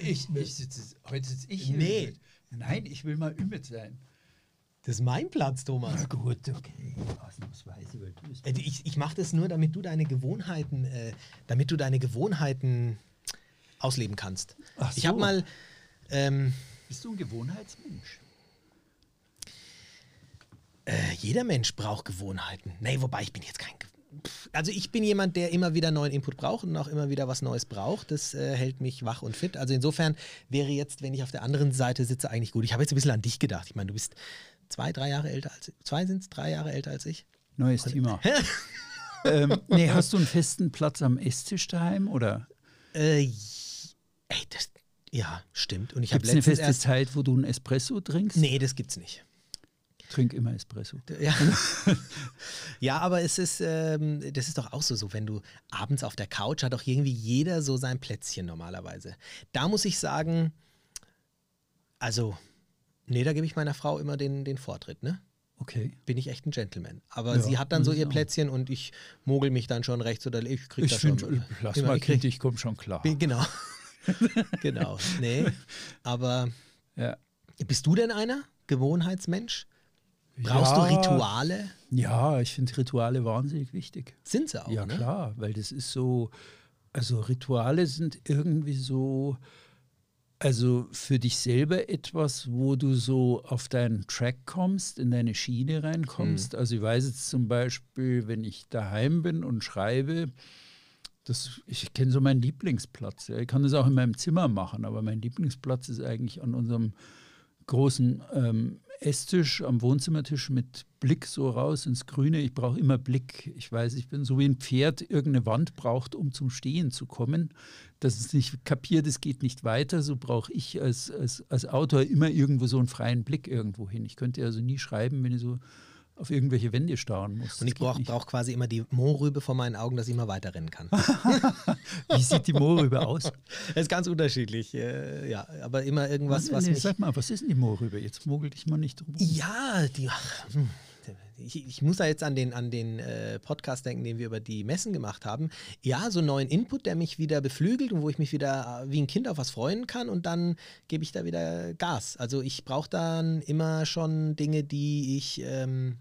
ich, ich sitze, heute sitze ich hier. Nee. Nein, ich will mal Ümit sein. Das ist mein Platz, Thomas. Na gut, okay. Ausnahmsweise, weil du bist. Äh, Ich, ich mache das nur, damit du deine Gewohnheiten, äh, damit du deine Gewohnheiten ausleben kannst. Ach Ich so. habe mal, ähm, Bist du ein Gewohnheitsmensch? äh, jeder Mensch braucht Gewohnheiten. Nee, wobei ich bin jetzt kein. Ge- Pff, Also ich bin jemand, der immer wieder neuen Input braucht und auch immer wieder was Neues braucht. Das äh, hält mich wach und fit. Also insofern wäre jetzt, wenn ich auf der anderen Seite sitze, eigentlich gut. Ich habe jetzt ein bisschen an dich gedacht. Ich meine, du bist zwei, drei Jahre älter als ich. Zwei sind es, drei Jahre älter als ich. Neues Thema. ähm, nee, hast du einen festen Platz am Esstisch daheim oder Äh, ey, das, ja, stimmt. Und ich habe eine feste erst. Zeit, wo du einen Espresso trinkst? Nee, das gibt's nicht. Trink immer Espresso. Ja. ja, aber es ist, ähm, das ist doch auch so, so, wenn du abends auf der Couch hat doch irgendwie jeder so sein Plätzchen normalerweise. Da muss ich sagen, also, nee, da gebe ich meiner Frau immer den, den Vortritt, ne? Okay. Bin ich echt ein Gentleman. Aber Ja, sie hat dann so ihr auch. Plätzchen und ich mogel mich dann schon rechts oder ich krieg Ich das schon. finde, lass immer, mal ich krieg- Kind, ich komme schon klar. Bin- Genau. genau. Nee. Aber Ja. bist du denn einer? Gewohnheitsmensch? Brauchst ja, du Rituale? Ja, ich finde Rituale wahnsinnig wichtig. Sind sie auch, ja, ne? klar, weil das ist so, also Rituale sind irgendwie so, also für dich selber etwas, wo du so auf deinen Track kommst, in deine Schiene reinkommst. Also ich weiß jetzt zum Beispiel, wenn ich daheim bin und schreibe, das, ich kenne so meinen Lieblingsplatz. Ich kann das auch in meinem Zimmer machen, aber mein Lieblingsplatz ist eigentlich an unserem großen ähm, Esstisch am Wohnzimmertisch mit Blick so raus ins Grüne. Ich brauche immer Blick. Ich weiß, ich bin so wie ein Pferd irgendeine Wand braucht, um zum Stehen zu kommen. Das ist nicht kapiert, es geht nicht weiter. So brauche ich als, als, als Autor immer irgendwo so einen freien Blick irgendwo hin. Ich könnte also nie schreiben, wenn ich so auf irgendwelche Wände starren muss. Und ich brauche brauch quasi immer die Mohrrübe vor meinen Augen, dass ich immer weiterrennen kann. Wie sieht die Moorrübe aus? Das ist ganz unterschiedlich. Äh, ja, aber immer irgendwas, was nee, mich. sag mal, was ist denn die Moorrübe? Jetzt mogel dich mal nicht drum. Ja, die. Ach, hm. ich, ich muss da jetzt an den, an den äh, Podcast denken, den wir über die Messen gemacht haben. Ja, so einen neuen Input, der mich wieder beflügelt und wo ich mich wieder wie ein Kind auf was freuen kann und dann gebe ich da wieder Gas. Also ich brauche dann immer schon Dinge, die ich, ähm,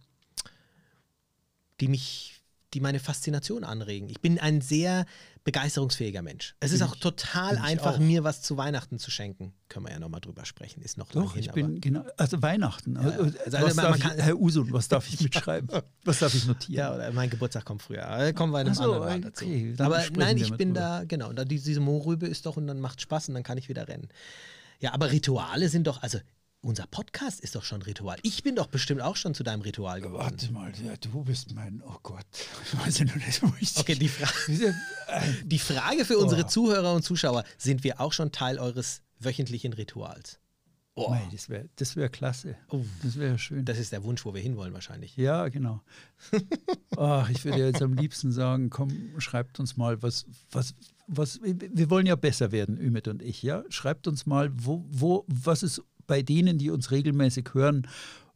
die mich, die meine Faszination anregen. Ich bin ein sehr begeisterungsfähiger Mensch. Es ist Bin auch ich- total einfach, auch. mir was zu Weihnachten zu schenken. Können wir ja nochmal drüber sprechen. Ist noch Doch, hin, ich bin genau, also Weihnachten. ja. Also, Also, man- man kann- ich, Herr Usun, was darf ich mitschreiben? was darf ich notieren? Ja, oder mein Geburtstag kommt früher. Da kommen wir in einem so, anderen Mal dazu. okay, aber nein, ich bin drüber. da, genau, da die, diese Mohrrübe ist doch und dann macht Spaß und dann kann ich wieder rennen. Ja, aber Rituale sind doch, also unser Podcast ist doch schon Ritual. Ich bin doch bestimmt auch schon zu deinem Ritual geworden. Warte mal, ja, du bist mein, oh Gott, ich weiß ja noch nicht, wo ich Okay, die, Fra die Frage für unsere Oh. Zuhörer und Zuschauer, sind wir auch schon Teil eures wöchentlichen Rituals? Oh, Mei, das wäre das wär klasse. Oh. Das wäre schön. das ist der Wunsch, wo wir hinwollen wahrscheinlich. ja, genau. Ach, ich würde jetzt am liebsten sagen, komm, schreibt uns mal, was, was, was, wir wollen ja besser werden, Ümit und ich, ja? Schreibt uns mal, wo, wo, was ist bei denen, die uns regelmäßig hören,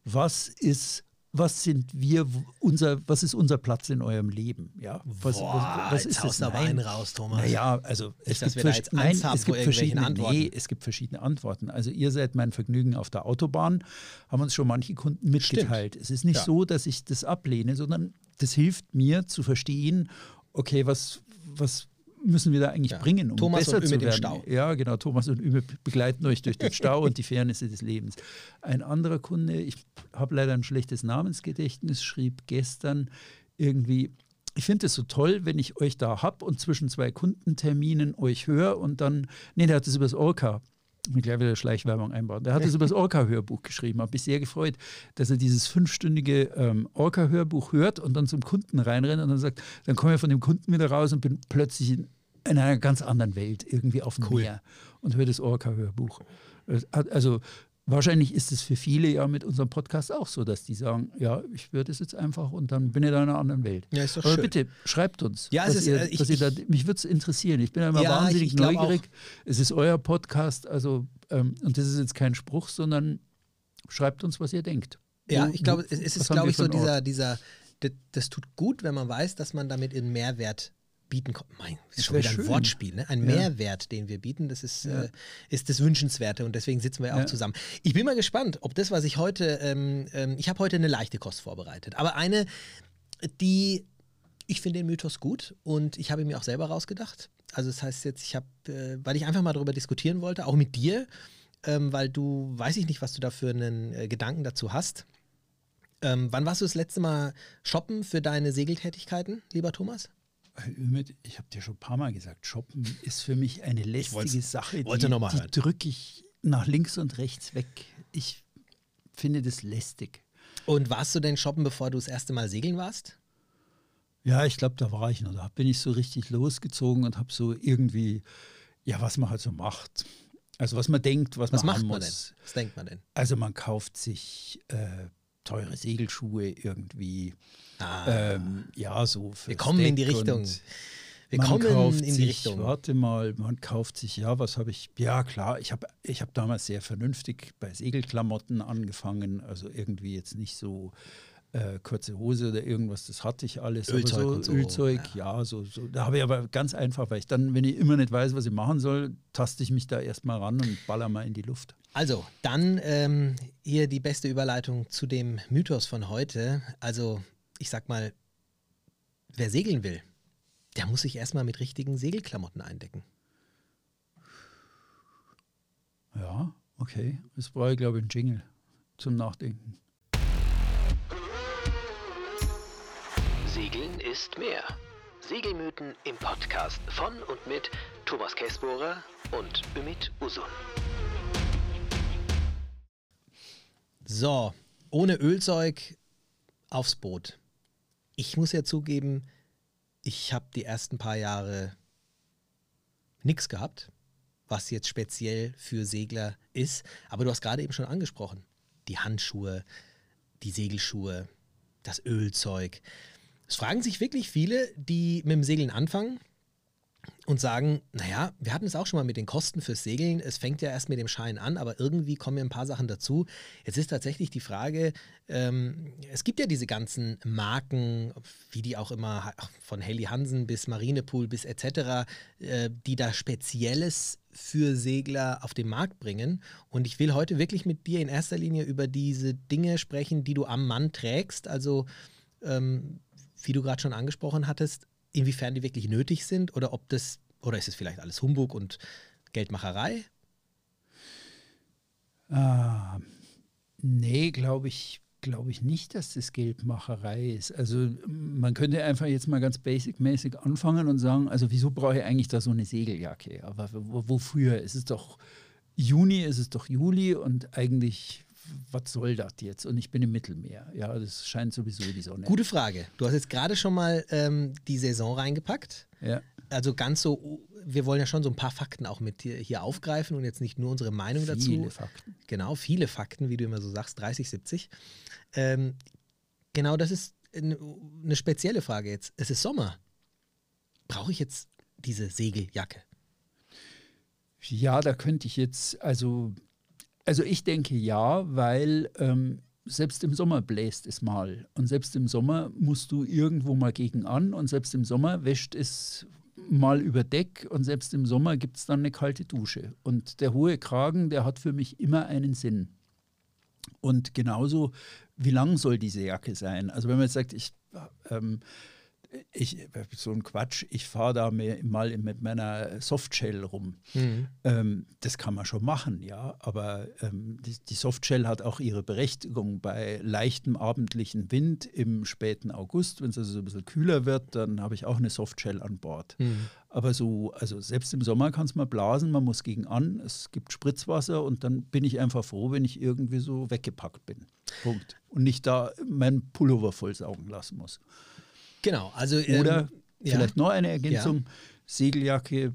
was ist, was sind wir, unser, was ist unser Platz in eurem Leben, ja? Was, Boah, jetzt haust du aber einen raus, Thomas. Naja, also es dass gibt, vers- nein, es gibt verschiedene, Antworten. nee, es gibt verschiedene Antworten. Also ihr seid mein Vergnügen auf der Autobahn, haben uns schon manche Kunden mitgeteilt. Es ist nicht Ja. so, dass ich das ablehne, sondern das hilft mir zu verstehen, okay, was, was müssen wir da eigentlich Ja. bringen, um Thomas besser und zu werden. Stau. Ja, genau, Thomas und Üme begleiten euch durch den Stau und die Fairnisse des Lebens. Ein anderer Kunde, ich habe leider ein schlechtes Namensgedächtnis, schrieb gestern irgendwie, ich finde es so toll, wenn ich euch da habe und zwischen zwei Kundenterminen euch höre und dann, nee, der hat es übers Orca, ich will gleich wieder Schleichwerbung einbauen. Der hat es über das Orca-Hörbuch geschrieben. Habe mich sehr gefreut, dass er dieses fünfstündige ähm, Orca-Hörbuch hört und dann zum Kunden reinrennt und dann sagt, dann komme ich von dem Kunden wieder raus und bin plötzlich in, in einer ganz anderen Welt, irgendwie auf dem Cool. Meer und höre das Orca-Hörbuch. Es Also wahrscheinlich ist es für viele ja mit unserem Podcast auch so, dass die sagen, ja, ich höre das jetzt einfach und dann bin ich da in einer anderen Welt. Ja, ist doch Aber schön. bitte, schreibt uns. Ja, es ist, ihr, äh, ich- ihr da, ich- mich würde es interessieren. Ich bin immer Ja, ich- wahnsinnig ich neugierig. auch. Es ist euer Podcast, also ähm, und das ist jetzt kein Spruch, sondern schreibt uns, was ihr denkt. Ja, Wo- ich glaube, es es ist, glaube ich, so dieser, Ort? dieser, das, das tut gut, wenn man weiß, dass man damit einen Mehrwert bieten. Mein, das ist schon wieder ein schön. Wortspiel, ne? ein Ja. Mehrwert, den wir bieten. Das ist, Ja. äh, ist das Wünschenswerte und deswegen sitzen wir ja auch zusammen. Ich bin mal gespannt, ob das, was ich heute, ähm, ähm, ich habe heute eine leichte Kost vorbereitet, aber eine, die, ich finde den Mythos gut und ich habe ihn mir auch selber rausgedacht. Also das heißt jetzt, ich habe, äh, weil ich einfach mal darüber diskutieren wollte, auch mit dir, ähm, weil du, weiß ich nicht, was du da für einen äh, Gedanken dazu hast. Ähm, wann warst du das letzte Mal shoppen für deine Segeltätigkeiten, lieber Thomas? Ümit, ich habe dir schon ein paar Mal gesagt, Shoppen ist für mich eine lästige Sache. wollte die die drücke ich nach links und rechts weg. Ich finde das lästig. Und warst du denn shoppen, bevor du das erste Mal segeln warst? Ja, ich glaube, da war ich noch. Da bin ich so richtig losgezogen und habe so irgendwie, ja, was man halt so macht. Also was man denkt, was, Was man macht haben man denn? muss. Was denkt man denn? Also man kauft sich äh, teure Segelschuhe irgendwie. Ah, Ähm, ja, so wir kommen in die Richtung. Wir man kommen kauft in die sich, Richtung. Warte mal, man kauft sich, ja, was habe ich? Ja, klar, ich habe ich hab damals sehr vernünftig bei Segelklamotten angefangen. Also irgendwie jetzt nicht so äh, kurze Hose oder irgendwas, das hatte ich alles. Ölzeug so, und so, Ölzeug, ja, so, so. Da habe ich aber ganz einfach, weil ich dann, wenn ich immer nicht weiß, was ich machen soll, taste ich mich da erstmal ran und baller mal in die Luft. Also, dann ähm, hier die beste Überleitung zu dem Mythos von heute. Also, ich sag mal, wer segeln will, der muss sich erstmal mit richtigen Segelklamotten eindecken. Ja, okay. Das brauche ich, glaube ich, einen Jingle zum Nachdenken. Segeln ist mehr. Segelmythen im Podcast von und mit Thomas Käsbohrer und Ümit Usun. So, ohne Ölzeug aufs Boot. Ich muss ja zugeben, ich habe die ersten paar Jahre nichts gehabt, was jetzt speziell für Segler ist. Aber du hast gerade eben schon angesprochen, die Handschuhe, die Segelschuhe, das Ölzeug. Es fragen sich wirklich viele, die mit dem Segeln anfangen und sagen, naja, wir hatten es auch schon mal mit den Kosten fürs Segeln. Es fängt ja erst mit dem Schein an, aber irgendwie kommen ja ein paar Sachen dazu. Jetzt ist tatsächlich die Frage, ähm, es gibt ja diese ganzen Marken, wie die auch immer, von Helly Hansen bis Marinepool bis etc., äh, die da Spezielles für Segler auf den Markt bringen. Und ich will heute wirklich mit dir in erster Linie über diese Dinge sprechen, die du am Mann trägst. Also, ähm, wie du gerade schon angesprochen hattest, inwiefern die wirklich nötig sind oder ob das, oder ist es vielleicht alles Humbug und Geldmacherei? Ah, nee, glaube ich, glaube ich nicht, dass das Geldmacherei ist. Also man könnte einfach jetzt mal ganz basic-mäßig anfangen und sagen, also wieso brauche ich eigentlich da so eine Segeljacke? Aber wo- wofür? Es ist doch Juni, es ist doch Juli und eigentlich, was soll das jetzt? Und ich bin im Mittelmeer. Ja, das scheint sowieso die Sonne. Gute Frage. Du hast jetzt gerade schon mal ähm, die Saison reingepackt. Ja. Also ganz so, wir wollen ja schon so ein paar Fakten auch mit dir hier aufgreifen und jetzt nicht nur unsere Meinung Viele dazu. Fakten. Genau, viele Fakten, wie du immer so sagst, 30, 70. Ähm, genau, das ist eine, eine spezielle Frage jetzt. Es ist Sommer. Brauche ich jetzt diese Segeljacke? Ja, da könnte ich jetzt, also, also ich denke ja, weil ähm, selbst im Sommer bläst es mal. Und selbst im Sommer musst du irgendwo mal gegen an und selbst im Sommer wäscht es mal über Deck und selbst im Sommer gibt es dann eine kalte Dusche. Und der hohe Kragen, der hat für mich immer einen Sinn. Und genauso, wie lang soll diese Jacke sein? Also wenn man jetzt sagt, ich, ähm, ich so ein Quatsch, ich fahre da mal mit meiner Softshell rum. Ähm, das kann man schon machen, ja, aber ähm, die, die Softshell hat auch ihre Berechtigung bei leichtem abendlichen Wind im späten August. Wenn es also so ein bisschen kühler wird, dann habe ich auch eine Softshell an Bord. Aber so, also selbst im Sommer kann es mal blasen, man muss gegen an, es gibt Spritzwasser und dann bin ich einfach froh, wenn ich irgendwie so weggepackt bin. Punkt. Und nicht da meinen Pullover vollsaugen lassen muss. Genau, also. ähm, Oder ja. vielleicht noch eine Ergänzung: Segeljacke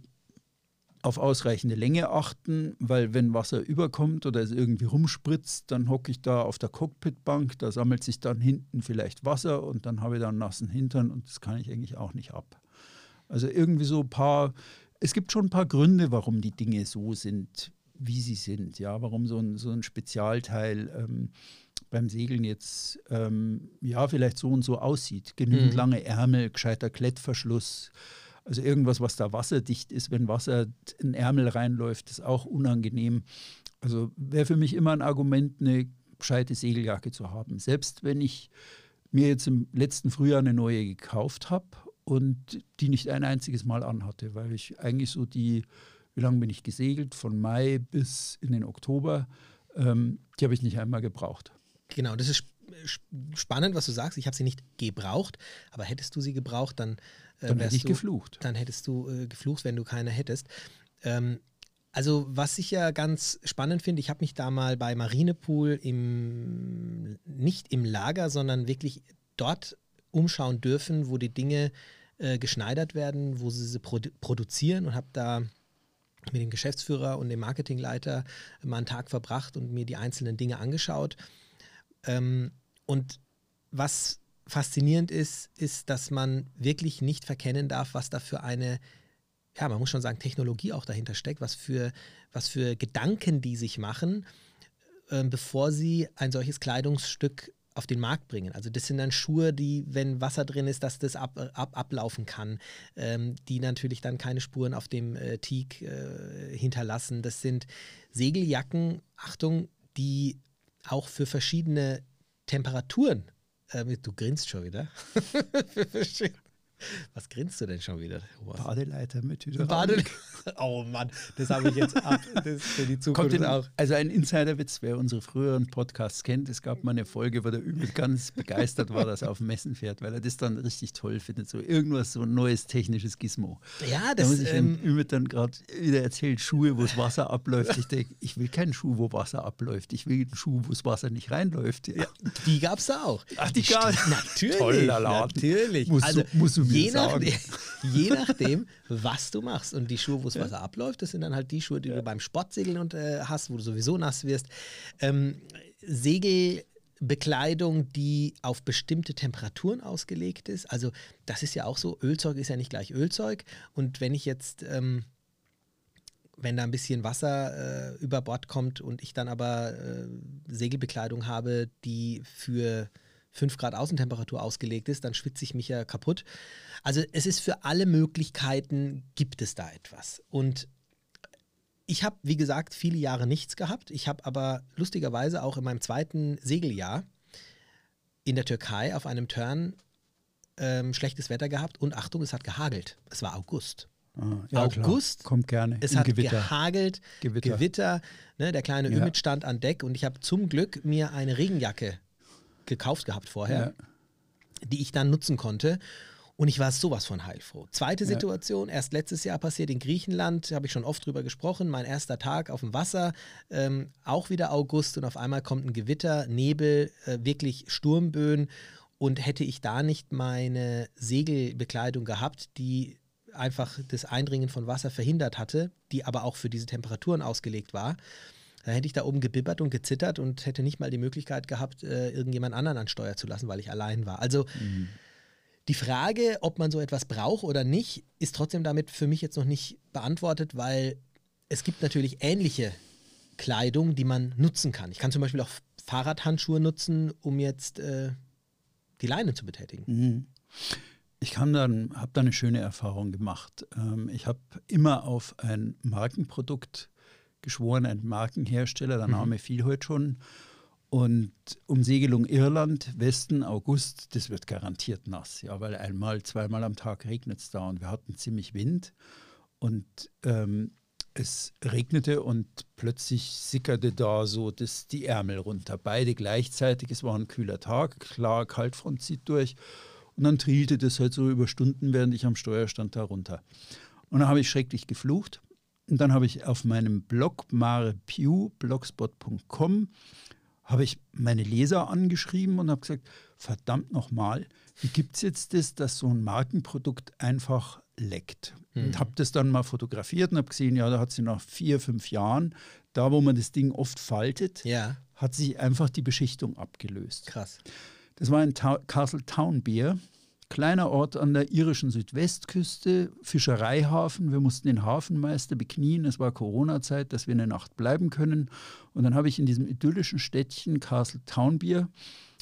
auf ausreichende Länge achten, weil wenn Wasser überkommt oder es irgendwie rumspritzt, dann hocke ich da auf der Cockpitbank, da sammelt sich dann hinten vielleicht Wasser und dann habe ich da einen nassen Hintern und das kann ich eigentlich auch nicht ab. Also irgendwie so ein paar, es gibt schon ein paar Gründe, warum die Dinge so sind, wie sie sind. Ja, warum so ein, so ein Spezialteil ähm, beim Segeln jetzt ähm, ja vielleicht so und so aussieht. Genügend Mhm. lange Ärmel, gescheiter Klettverschluss. Also irgendwas, was da wasserdicht ist, wenn Wasser in Ärmel reinläuft, ist auch unangenehm. Also wäre für mich immer ein Argument, eine gescheite Segeljacke zu haben. Selbst wenn ich mir jetzt im letzten Frühjahr eine neue gekauft habe und die nicht ein einziges Mal anhatte, weil ich eigentlich so die, wie lange bin ich gesegelt, von Mai bis in den Oktober, ähm, die habe ich nicht einmal gebraucht. Genau, das ist spannend, was du sagst. Ich habe sie nicht gebraucht, aber hättest du sie gebraucht, dann, äh, dann hätte ich du, geflucht. Dann hättest du äh, geflucht, wenn du keine hättest. Ähm, also was ich ja ganz spannend finde, ich habe mich da mal bei Marinepool im, nicht im Lager, sondern wirklich dort umschauen dürfen, wo die Dinge äh, geschneidert werden, wo sie sie produ produzieren und habe da mit dem Geschäftsführer und dem Marketingleiter mal einen Tag verbracht und mir die einzelnen Dinge angeschaut. Ähm, und was faszinierend ist, ist, dass man wirklich nicht verkennen darf, was da für eine, ja, man muss schon sagen, Technologie auch dahinter steckt, was für, was für Gedanken die sich machen, äh, bevor sie ein solches Kleidungsstück auf den Markt bringen. Also das sind dann Schuhe, die, wenn Wasser drin ist, dass das ab, ab, ablaufen kann, ähm, die natürlich dann keine Spuren auf dem äh, Teak äh, hinterlassen. Das sind Segeljacken, Achtung, die auch für verschiedene Temperaturen, äh, du grinst schon wieder, Was grinst du denn schon wieder? Badeleiter mit Hydraulik. Badele oh Mann, das habe ich jetzt ab. Das für die Zukunft in, auch. Also ein Insiderwitz, wer unsere früheren Podcasts kennt, es gab mal eine Folge, wo der Übel ganz begeistert war, dass er auf Messen fährt, weil er das dann richtig toll findet. So irgendwas, so ein neues technisches Gizmo. Ja, das da muss ich ähm, Übel dann gerade wieder erzählt, Schuhe, wo das Wasser abläuft. Ich denke, ich will keinen Schuh, wo Wasser abläuft. Ich will einen Schuh, wo das Wasser nicht reinläuft. Ja. Die gab es da auch. Ach, die, die gab es. Natürlich. Toller Laden. Natürlich. Musst also, du, musst du je, nachdem, je nachdem, was du machst. Und die Schuhe, wo das ja. Wasser abläuft, das sind dann halt die Schuhe, die ja. du beim Sportsegeln und, äh, hast, wo du sowieso nass wirst. Ähm, Segelbekleidung, die auf bestimmte Temperaturen ausgelegt ist. Also das ist ja auch so, Ölzeug ist ja nicht gleich Ölzeug. Und wenn ich jetzt, ähm, wenn da ein bisschen Wasser äh, über Bord kommt und ich dann aber äh, Segelbekleidung habe, die für 5 Grad Außentemperatur ausgelegt ist, dann schwitze ich mich ja kaputt. Also es ist für alle Möglichkeiten gibt es da etwas. Und ich habe, wie gesagt, viele Jahre nichts gehabt. Ich habe aber lustigerweise auch in meinem zweiten Segeljahr in der Türkei auf einem Turn ähm, schlechtes Wetter gehabt und Achtung, es hat gehagelt. Es war August. Ah, ja, August. Klar. Kommt gerne. Es Im hat Gewitter. gehagelt, Gewitter. Gewitter ne, der kleine ja. Ümit stand an Deck und ich habe zum Glück mir eine Regenjacke gekauft gehabt vorher, ja. die ich dann nutzen konnte. Und ich war sowas von heilfroh. Zweite ja. Situation, erst letztes Jahr passiert in Griechenland, habe ich schon oft drüber gesprochen, mein erster Tag auf dem Wasser, ähm, auch wieder August und auf einmal kommt ein Gewitter, Nebel, äh, wirklich Sturmböen. Und hätte ich da nicht meine Segelbekleidung gehabt, die einfach das Eindringen von Wasser verhindert hatte, die aber auch für diese Temperaturen ausgelegt war, da hätte ich da oben gebibbert und gezittert und hätte nicht mal die Möglichkeit gehabt, äh, irgendjemand anderen an Steuer zu lassen, weil ich allein war. Also mhm. die Frage, ob man so etwas braucht oder nicht, ist trotzdem damit für mich jetzt noch nicht beantwortet, weil es gibt natürlich ähnliche Kleidung, die man nutzen kann. Ich kann zum Beispiel auch Fahrradhandschuhe nutzen, um jetzt äh, die Leine zu betätigen. Mhm. Ich habe da eine schöne Erfahrung gemacht. Ähm, ich habe immer auf ein Markenprodukt geschworen, ein Markenhersteller, der Name mhm. fiel heute schon. Und Umsegelung Irland, Westen, August, das wird garantiert nass, ja, weil einmal, zweimal am Tag regnet es da und wir hatten ziemlich Wind und ähm, es regnete und plötzlich sickerte da so das, die Ärmel runter. Beide gleichzeitig, es war ein kühler Tag, klar, Kaltfront zieht durch und dann trielte das halt so über Stunden, während ich am Steuer stand, da runter. Und dann habe ich schrecklich geflucht und dann habe ich auf meinem Blog marepew.blogspot.com habe ich meine Leser angeschrieben und habe gesagt, verdammt nochmal, wie gibt es jetzt das, dass so ein Markenprodukt einfach leckt? Mhm. Und habe das dann mal fotografiert und habe gesehen, ja, da hat sie nach vier, fünf Jahren, da wo man das Ding oft faltet, ja. hat sich einfach die Beschichtung abgelöst. Krass. Das war ein Ta Castle Town Bier Kleiner Ort an der irischen Südwestküste, Fischereihafen. Wir mussten den Hafenmeister beknien. Es war Corona-Zeit, dass wir eine Nacht bleiben können. Und dann habe ich in diesem idyllischen Städtchen Castle Townbier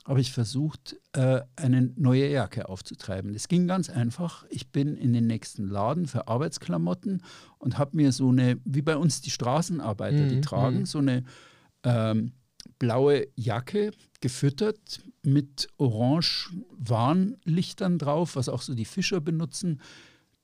habe ich versucht, äh, eine neue Jacke aufzutreiben. Das ging ganz einfach. Ich bin in den nächsten Laden für Arbeitsklamotten und habe mir so eine, wie bei uns die Straßenarbeiter, Mhm, die tragen, mhm. so eine ähm, blaue Jacke gefüttert mit orange Warnlichtern drauf, was auch so die Fischer benutzen.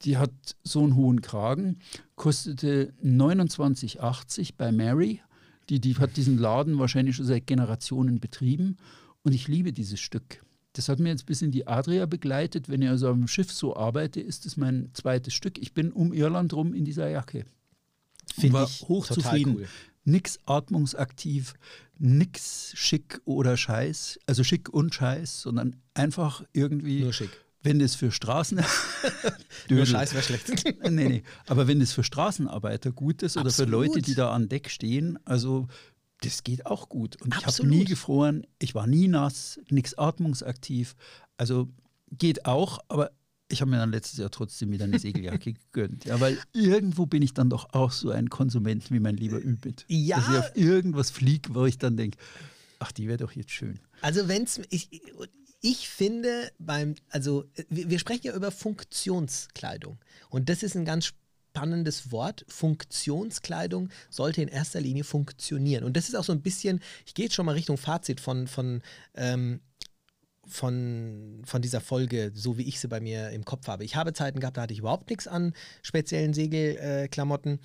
Die hat so einen hohen Kragen, kostete 29,80 bei Mary. Die, die hat diesen Laden wahrscheinlich schon seit Generationen betrieben. Und ich liebe dieses Stück. Das hat mir jetzt bis in die Adria begleitet. Wenn ich also auf dem Schiff so arbeite, ist es mein zweites Stück. Ich bin um Irland rum in dieser Jacke. Finde war ich hochzufrieden. total cool. Nix atmungsaktiv, nix schick oder scheiß, also schick und scheiß, sondern einfach irgendwie, Nur schick. wenn das für Straßen. Nur. Scheiß wäre schlecht. nee, nee. Aber wenn das für Straßenarbeiter gut ist oder für Absolut. Leute, die da an Deck stehen, also das geht auch gut. Und ich habe Absolut. nie gefroren, ich war nie nass, nichts atmungsaktiv. Also geht auch, aber ich habe mir dann letztes Jahr trotzdem wieder eine Segeljacke gegönnt. Ja, weil irgendwo bin ich dann doch auch so ein Konsument wie mein lieber Übit. Ja. Dass ich auf irgendwas fliege, wo ich dann denke, ach, die wäre doch jetzt schön. Also wenn es, ich, ich finde beim, also wir, wir sprechen ja über Funktionskleidung und das ist ein ganz spannendes Wort. Funktionskleidung sollte in erster Linie funktionieren und das ist auch so ein bisschen, ich gehe jetzt schon mal Richtung Fazit von, von ähm, von, von dieser Folge, so wie ich sie bei mir im Kopf habe. Ich habe Zeiten gehabt, da hatte ich überhaupt nichts an speziellen Segelklamotten.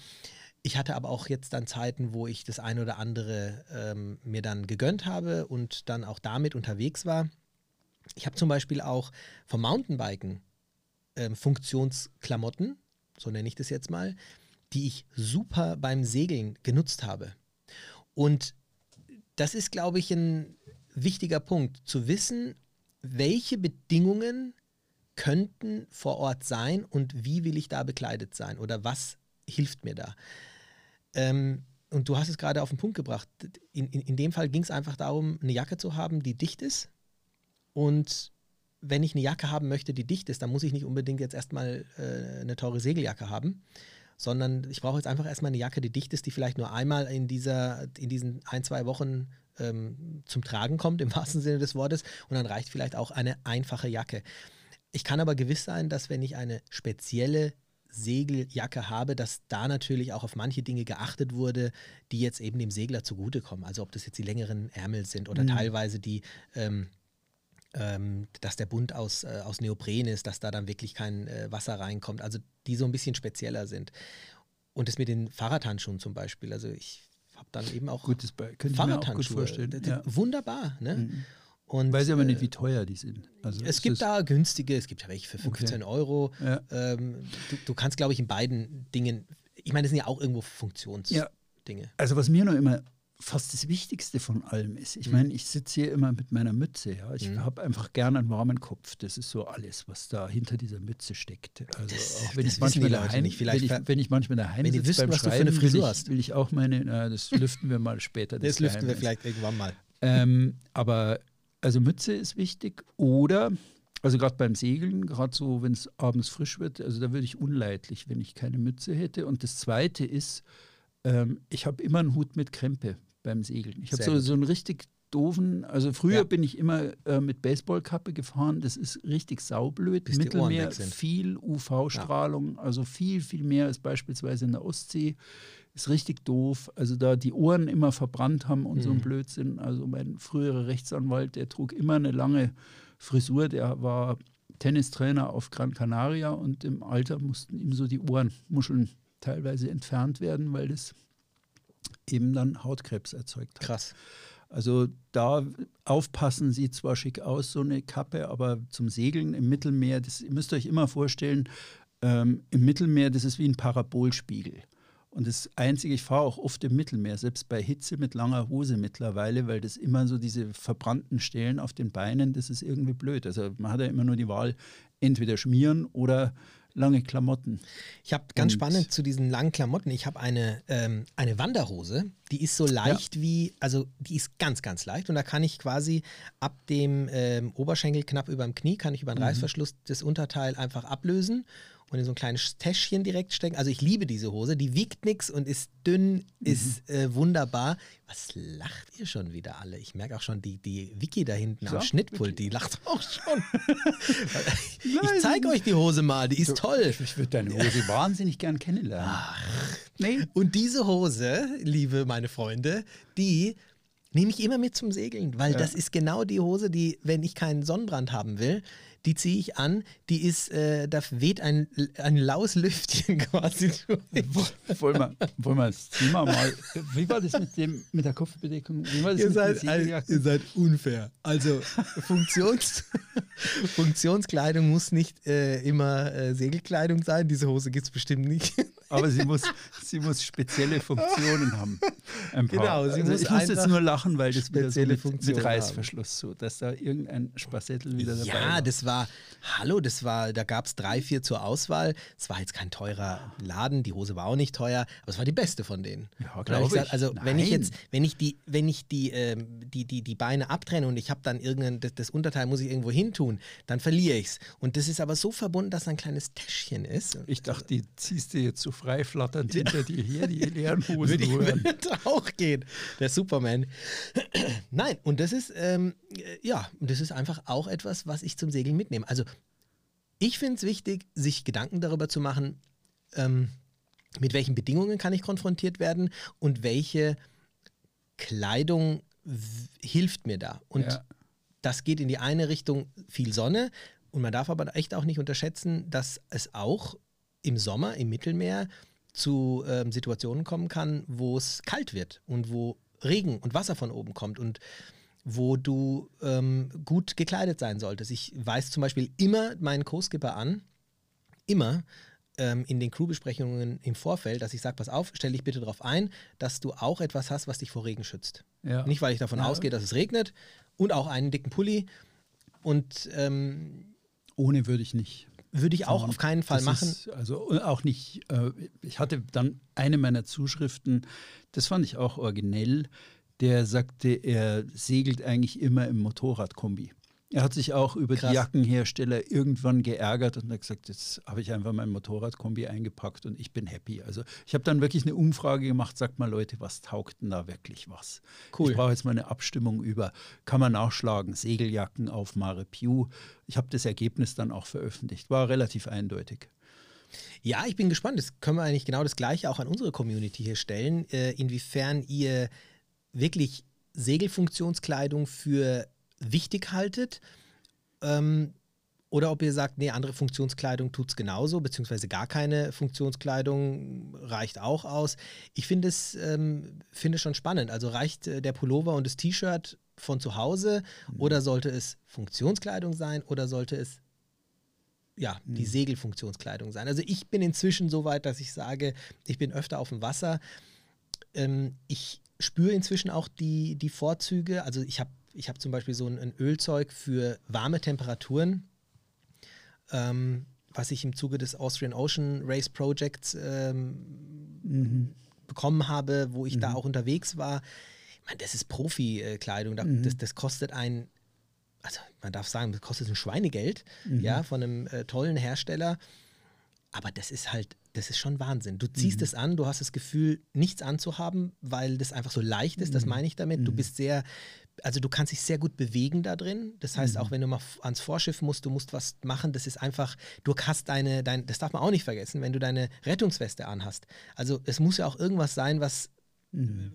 Ich hatte aber auch jetzt dann Zeiten, wo ich das eine oder andere ähm, mir dann gegönnt habe und dann auch damit unterwegs war. Ich habe zum Beispiel auch vom Mountainbiken ähm, Funktionsklamotten, so nenne ich das jetzt mal, die ich super beim Segeln genutzt habe. Und das ist, glaube ich, ein wichtiger Punkt, zu wissen, welche Bedingungen könnten vor Ort sein und wie will ich da bekleidet sein oder was hilft mir da. Ähm, und du hast es gerade auf den Punkt gebracht. In, in, in dem Fall ging es einfach darum, eine Jacke zu haben, die dicht ist. Und wenn ich eine Jacke haben möchte, die dicht ist, dann muss ich nicht unbedingt jetzt erstmal äh, eine teure Segeljacke haben, sondern ich brauche jetzt einfach erstmal eine Jacke, die dicht ist, die vielleicht nur einmal in, dieser, in diesen ein, zwei Wochen ähm, zum Tragen kommt, im wahrsten Sinne des Wortes. Und dann reicht vielleicht auch eine einfache Jacke. Ich kann aber gewiss sein, dass wenn ich eine spezielle Segeljacke habe, dass da natürlich auch auf manche Dinge geachtet wurde, die jetzt eben dem Segler zugutekommen. Also ob das jetzt die längeren Ärmel sind oder Mhm. teilweise die, ähm, ähm, dass der Bund aus, äh, aus Neopren ist, dass da dann wirklich kein äh, Wasser reinkommt. Also die so ein bisschen spezieller sind. Und das mit den Fahrradhandschuhen zum Beispiel. Also ich habe dann eben auch Gutes Be könnte gut Fahrradhandschuhe. vorstellen. Ja. Wunderbar. Ne? Mhm. Und, Weiß ich aber nicht, äh, wie teuer die sind. Also es gibt das- da günstige, es gibt ja welche für 15 Euro. Ja. Ähm, du, du kannst, glaube ich, in beiden Dingen, ich meine, das sind ja auch irgendwo Ja. Funktionsdinge. Also was mir noch immer fast das Wichtigste von allem ist, ich Mhm. meine, ich sitze hier immer mit meiner Mütze, ja. Ich Mhm. habe einfach gerne einen warmen Kopf. Das ist so alles, was da hinter dieser Mütze steckt. Also Das- auch wenn das ich wissen manchmal daheim, nicht. Vielleicht wenn, ich, wenn ich manchmal daheim Wenn sitze wüssten, beim was du für Schreiben, eine Frisur will, ich, hast. will ich auch meine, na, das lüften wir mal später. Das lüften wir vielleicht irgendwann mal. Ähm, aber also Mütze ist wichtig oder also gerade beim Segeln, gerade so, wenn es abends frisch wird, also da würde ich unleidlich, wenn ich keine Mütze hätte. Und das Zweite ist, ähm, ich habe immer einen Hut mit Krempe beim Segeln. Ich habe so, so einen richtig doofen, also früher Ja. bin ich immer äh, mit Baseballkappe gefahren, das ist richtig saublöd. Bis Mittelmeer, viel UV-Strahlung, also viel, viel mehr als beispielsweise in der Ostsee. Ist richtig doof. Also da die Ohren immer verbrannt haben und so ein Mhm. Blödsinn. Also mein früherer Rechtsanwalt, der trug immer eine lange Frisur, der war Tennistrainer auf Gran Canaria und im Alter mussten ihm so die Ohrenmuscheln teilweise entfernt werden, weil das eben dann Hautkrebs erzeugt hat. Krass. Also da aufpassen sieht zwar schick aus, so eine Kappe, aber zum Segeln im Mittelmeer, das, ihr müsst euch immer vorstellen, ähm, im Mittelmeer, das ist wie ein Parabolspiegel. Und das Einzige, ich fahre auch oft im Mittelmeer, selbst bei Hitze mit langer Hose mittlerweile, weil das immer so diese verbrannten Stellen auf den Beinen, das ist irgendwie blöd. Also man hat ja immer nur die Wahl, entweder schmieren oder lange Klamotten. Ich habe ganz Und- spannend zu diesen langen Klamotten. Ich habe eine, ähm, eine Wanderhose, die ist so leicht wie, also die ist ganz, ganz leicht. Und da kann ich quasi ab dem ähm, Oberschenkel knapp über dem Knie, kann ich über den Reißverschluss das Unterteil einfach ablösen und in so ein kleines Täschchen direkt stecken. Also ich liebe diese Hose. Die wiegt nichts und ist dünn, ist äh, wunderbar. Was lacht ihr schon wieder alle? Ich merke auch schon, die, die Vicky da hinten So, am Schnittpult, die lacht auch schon. ich zeige euch die Hose mal, die ist toll. Ich würde deine Hose wahnsinnig gern kennenlernen. Nee. Und diese Hose, liebe meine Freunde, die nehme ich immer mit zum Segeln, weil das ist genau die Hose, die, wenn ich keinen Sonnenbrand haben will, die ziehe ich an, die ist, äh, da weht ein, ein laues Lüftchen quasi durch. Wollen wir, wollen wir das Thema mal. Wie war das mit, dem, mit der Kopfbedeckung? Wie war das Ihr seid, Segeljacken? ihr seid unfair. Also Funktions Funktionskleidung muss nicht äh, immer äh, Segelkleidung sein. Diese Hose gibt es bestimmt nicht. Aber sie muss, sie muss spezielle Funktionen haben. Genau, sie also muss ich muss jetzt nur lachen, weil das wieder so mit, Funktionen mit haben. Reißverschluss so, dass da irgendein Spassettel wieder dabei Ja, war. das war, hallo, das war, da gab es drei, vier zur Auswahl. Es war jetzt kein teurer Laden, die Hose war auch nicht teuer, aber es war die beste von denen. Ja, Und dann hab glaub gesagt, ich. Also wenn ich Nein. jetzt, wenn ich die, wenn ich die, ähm, die, die, die Beine abtrenne und ich habe dann irgendein, das, das Unterteil muss ich irgendwo hin tun, dann verliere ich es. Und das ist aber so verbunden, dass ein kleines Täschchen ist. Ich dachte, die ziehst du jetzt so frei flatternd hinter dir her, die leeren Hosen ich rühren. auch gehen. Der Superman. Nein, und das ist, ähm, äh, ja, und das ist einfach auch etwas, was ich zum Segeln mitnehme. Also, ich finde es wichtig, sich Gedanken darüber zu machen, ähm, mit welchen Bedingungen kann ich konfrontiert werden und welche Kleidung hilft mir da. Und Ja. das geht in die eine Richtung viel Sonne. Und man darf aber echt auch nicht unterschätzen, dass es auch im Sommer im Mittelmeer zu ähm, Situationen kommen kann, wo es kalt wird und wo Regen und Wasser von oben kommt und wo du ähm, gut gekleidet sein solltest. Ich weise zum Beispiel immer meinen Co-Skipper an, immer ähm, in den Crewbesprechungen im Vorfeld, dass ich sage, pass auf, stell dich bitte darauf ein, dass du auch etwas hast, was dich vor Regen schützt. Ja. Nicht, weil ich davon Ja. ausgehe, dass es regnet und auch einen dicken Pulli. Und ähm, Ohne würde ich nicht. Würde ich auch fahren. auf keinen Fall Das machen. Ist, also äh, auch nicht, äh, ich hatte dann eine meiner Zuschriften, das fand ich auch originell, der sagte, er segelt eigentlich immer im Motorradkombi. Er hat sich auch über Krass. die Jackenhersteller irgendwann geärgert und hat gesagt, jetzt habe ich einfach mein Motorradkombi eingepackt und ich bin happy. Also ich habe dann wirklich eine Umfrage gemacht, sagt mal Leute, was taugt denn da wirklich was? Cool. Ich brauche jetzt mal eine Abstimmung über, kann man nachschlagen, Segeljacken auf Mare Piu. Ich habe das Ergebnis dann auch veröffentlicht, war relativ eindeutig. Ja, ich bin gespannt. Das können wir eigentlich genau das Gleiche auch an unsere Community hier stellen, äh, inwiefern ihr wirklich Segelfunktionskleidung für wichtig haltet. Ähm, oder ob ihr sagt, nee, andere Funktionskleidung tut es genauso, beziehungsweise gar keine Funktionskleidung reicht auch aus. Ich finde es ähm, finde schon spannend. Also reicht äh, der Pullover und das T-Shirt von zu Hause oder sollte es Funktionskleidung sein oder sollte es ja, die Segelfunktionskleidung sein. Also ich bin inzwischen so weit, dass ich sage, ich bin öfter auf dem Wasser. Ähm, ich spüre inzwischen auch die, die Vorzüge. Also ich habe ich hab zum Beispiel so ein, ein Ölzeug für warme Temperaturen, ähm, was ich im Zuge des Austrian Ocean Race Projects ähm, bekommen habe, wo ich da auch unterwegs war. Ich meine, das ist Profi-Kleidung. Da- Das, das kostet ein, also man darf sagen, das kostet ein Schweinegeld, ja, von einem äh, tollen Hersteller. Aber das ist halt, das ist schon Wahnsinn. Du ziehst es an, du hast das Gefühl, nichts anzuhaben, weil das einfach so leicht ist, das meine ich damit. Du bist sehr, also du kannst dich sehr gut bewegen da drin. Das heißt, auch wenn du mal ans Vorschiff musst, du musst was machen, das ist einfach, du hast deine, dein, das darf man auch nicht vergessen, wenn du deine Rettungsweste anhast. Also es muss ja auch irgendwas sein, was,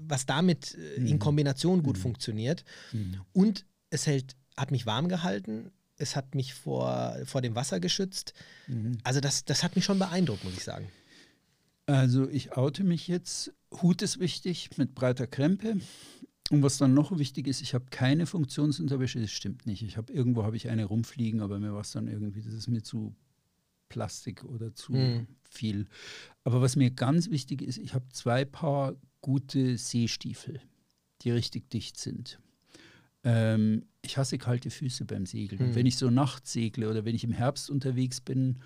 was damit äh, in Kombination gut funktioniert. Und es hält, hat mich warm gehalten. Es hat mich vor, vor dem Wasser geschützt. Also das, das hat mich schon beeindruckt, muss ich sagen. Also ich oute mich jetzt. Hut ist wichtig mit breiter Krempe. Und was dann noch wichtig ist, ich habe keine Funktionsunterwäsche, das stimmt nicht. Ich habe irgendwo habe ich eine rumfliegen, aber mir war es dann irgendwie, das ist mir zu Plastik oder zu Mhm. viel. Aber was mir ganz wichtig ist, ich habe zwei Paar gute Seestiefel, die richtig dicht sind. Ähm, ich hasse kalte Füße beim Segeln. Und Mhm. Wenn ich so nachts segle oder wenn ich im Herbst unterwegs bin,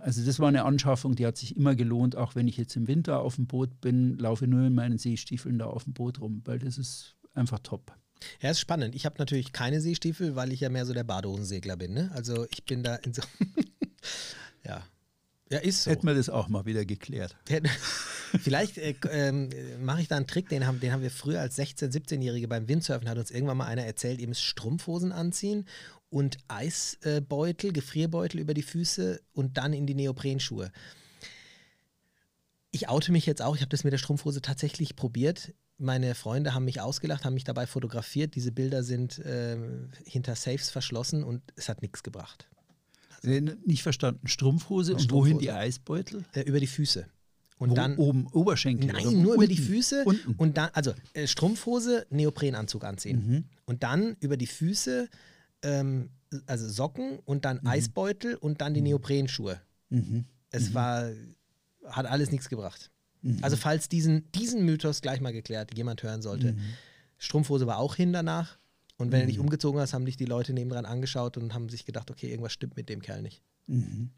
also das war eine Anschaffung, die hat sich immer gelohnt, auch wenn ich jetzt im Winter auf dem Boot bin, laufe nur in meinen Seestiefeln da auf dem Boot rum, weil das ist einfach top. Ja, ist spannend. Ich habe natürlich keine Seestiefel, weil ich ja mehr so der Badehosensegler bin. Ne? Also ich bin da in so. ja. Ja, ist so. Hätten wir das auch mal wieder geklärt. Vielleicht äh, ähm, mache ich da einen Trick, den haben, den haben wir früher als 16-, 17-Jährige beim Windsurfen, hat uns irgendwann mal einer erzählt, ihr müsst Strumpfhosen anziehen und Eisbeutel, Gefrierbeutel über die Füße und dann in die Neoprenschuhe. Ich oute mich jetzt auch, ich habe das mit der Strumpfhose tatsächlich probiert. Meine Freunde haben mich ausgelacht, haben mich dabei fotografiert. Diese Bilder sind äh, hinter Safes verschlossen und es hat nichts gebracht. Also, nicht verstanden. Strumpfhose und Strumpfhose. wohin die Eisbeutel? Äh, über die Füße. Und Wo, dann oben Oberschenkel. oder Nein, nur über die unten? Füße Unten. und dann, also äh, Strumpfhose, Neoprenanzug anziehen. Mhm. Und dann über die Füße, ähm, also Socken und dann Eisbeutel und dann die Neoprenschuhe. Mhm. Es war, hat alles nichts gebracht. Also falls diesen, diesen Mythos gleich mal geklärt, jemand hören sollte. Mhm. Strumpfhose war auch hin danach. Und wenn du dich umgezogen hast, haben dich die Leute nebendran angeschaut und haben sich gedacht, okay, irgendwas stimmt mit dem Kerl nicht. Mhm.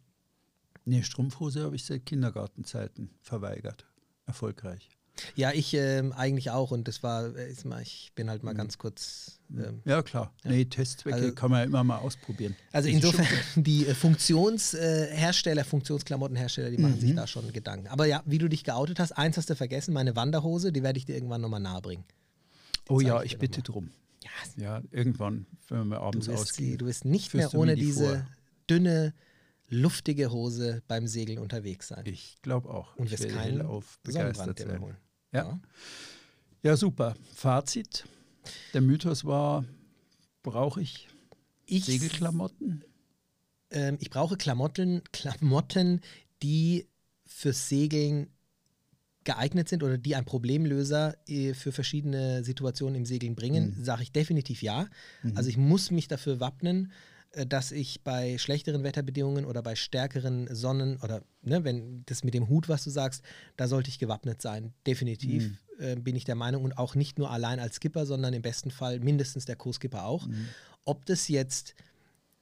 Nee, Strumpfhose habe ich seit Kindergartenzeiten verweigert. Erfolgreich. Ja, ich ähm, eigentlich auch. Und das war, äh, mal, ich bin halt mal ganz kurz. Ähm, Ja, klar. Nee, Testzwecke Also- kann man ja immer mal ausprobieren. Also Das insofern, die äh, Funktionshersteller, Funktionsklamottenhersteller, die machen Mhm. sich da schon Gedanken. Aber ja, wie du dich geoutet hast, eins hast du vergessen, meine Wanderhose, die werde ich dir irgendwann nochmal nahebringen. gut. Oh ja, ich ich bitte drum. Ja, Ja, irgendwann, wenn wir du abends wirst, ausgehen. sie, du wirst nicht mehr du ohne die diese vor. dünne, luftige Hose beim Segeln unterwegs sein. Ich glaube auch. Und wirst werde keinen hellauf Sonnenbrand sein. holen. Ja. ja, super. Fazit. Der Mythos war, brauche ich Ich, Segelklamotten? ähm, ich brauche Klamotten, Klamotten, die fürs Segeln geeignet sind oder die ein Problemlöser äh, für verschiedene Situationen im Segeln bringen, sage ich definitiv ja. Also ich muss mich dafür wappnen, dass ich bei schlechteren Wetterbedingungen oder bei stärkeren Sonnen oder ne, wenn das mit dem Hut, was du sagst, da sollte ich gewappnet sein. Definitiv äh, bin ich der Meinung und auch nicht nur allein als Skipper, sondern im besten Fall mindestens der Co-Skipper auch. Ob das jetzt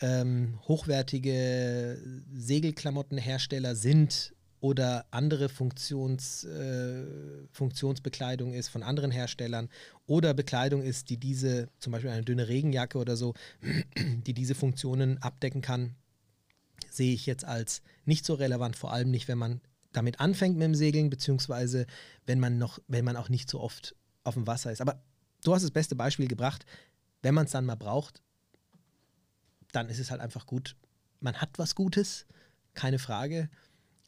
ähm, hochwertige Segelklamottenhersteller sind oder andere Funktions, äh, Funktionsbekleidung ist von anderen Herstellern oder Bekleidung ist, die diese, zum Beispiel eine dünne Regenjacke oder so, die diese Funktionen abdecken kann, sehe ich jetzt als nicht so relevant, vor allem nicht, wenn man damit anfängt mit dem Segeln, beziehungsweise wenn man noch, wenn man auch nicht so oft auf dem Wasser ist. Aber du hast das beste Beispiel gebracht, wenn man es dann mal braucht, dann ist es halt einfach gut. Man hat was Gutes, keine Frage,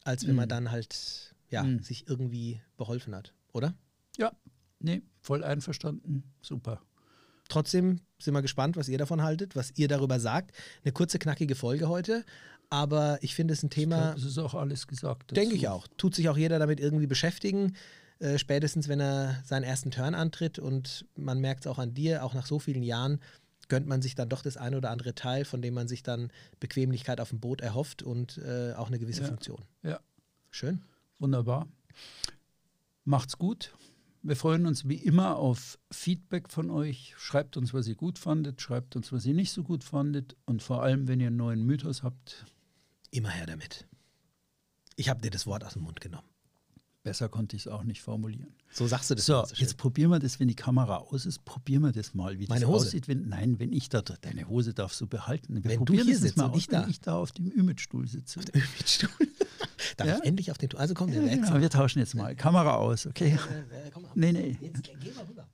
als wenn man dann halt ja, Mhm. sich irgendwie beholfen hat, oder? Nee, voll einverstanden. Super. Trotzdem sind wir gespannt, was ihr davon haltet, was ihr darüber sagt. Eine kurze, knackige Folge heute, aber ich finde es ein Thema, es ist auch alles gesagt. denke ich auch. Tut sich auch jeder damit irgendwie beschäftigen, äh, spätestens wenn er seinen ersten Turn antritt und man merkt es auch an dir, auch nach so vielen Jahren, gönnt man sich dann doch das ein oder andere Teil, von dem man sich dann Bequemlichkeit auf dem Boot erhofft und äh, auch eine gewisse Ja. Funktion. Ja, Schön. wunderbar. Macht's gut. Wir freuen uns wie immer auf Feedback von euch. Schreibt uns, was ihr gut fandet, schreibt uns, was ihr nicht so gut fandet und vor allem, wenn ihr einen neuen Mythos habt, Immer her damit. Ich habe dir das Wort aus dem Mund genommen. Besser konnte ich es auch nicht formulieren. So sagst du das So, so jetzt probieren wir das, wenn die Kamera aus ist, probieren wir das mal, wie Meine das Hose? aussieht. Wenn, nein, wenn ich da, deine Hose darfst du behalten. Wir Wenn du hier das sitzt mal und aus, ich da. wenn ich da auf dem Ümitstuhl sitze. Mit Stuhl. Darf Ja? ich endlich auf den Tour? Also komm, wir Ja, genau, wir tauschen jetzt mal. Kamera aus, okay? Äh, komm mal. Nee, nee. Jetzt geh mal rüber.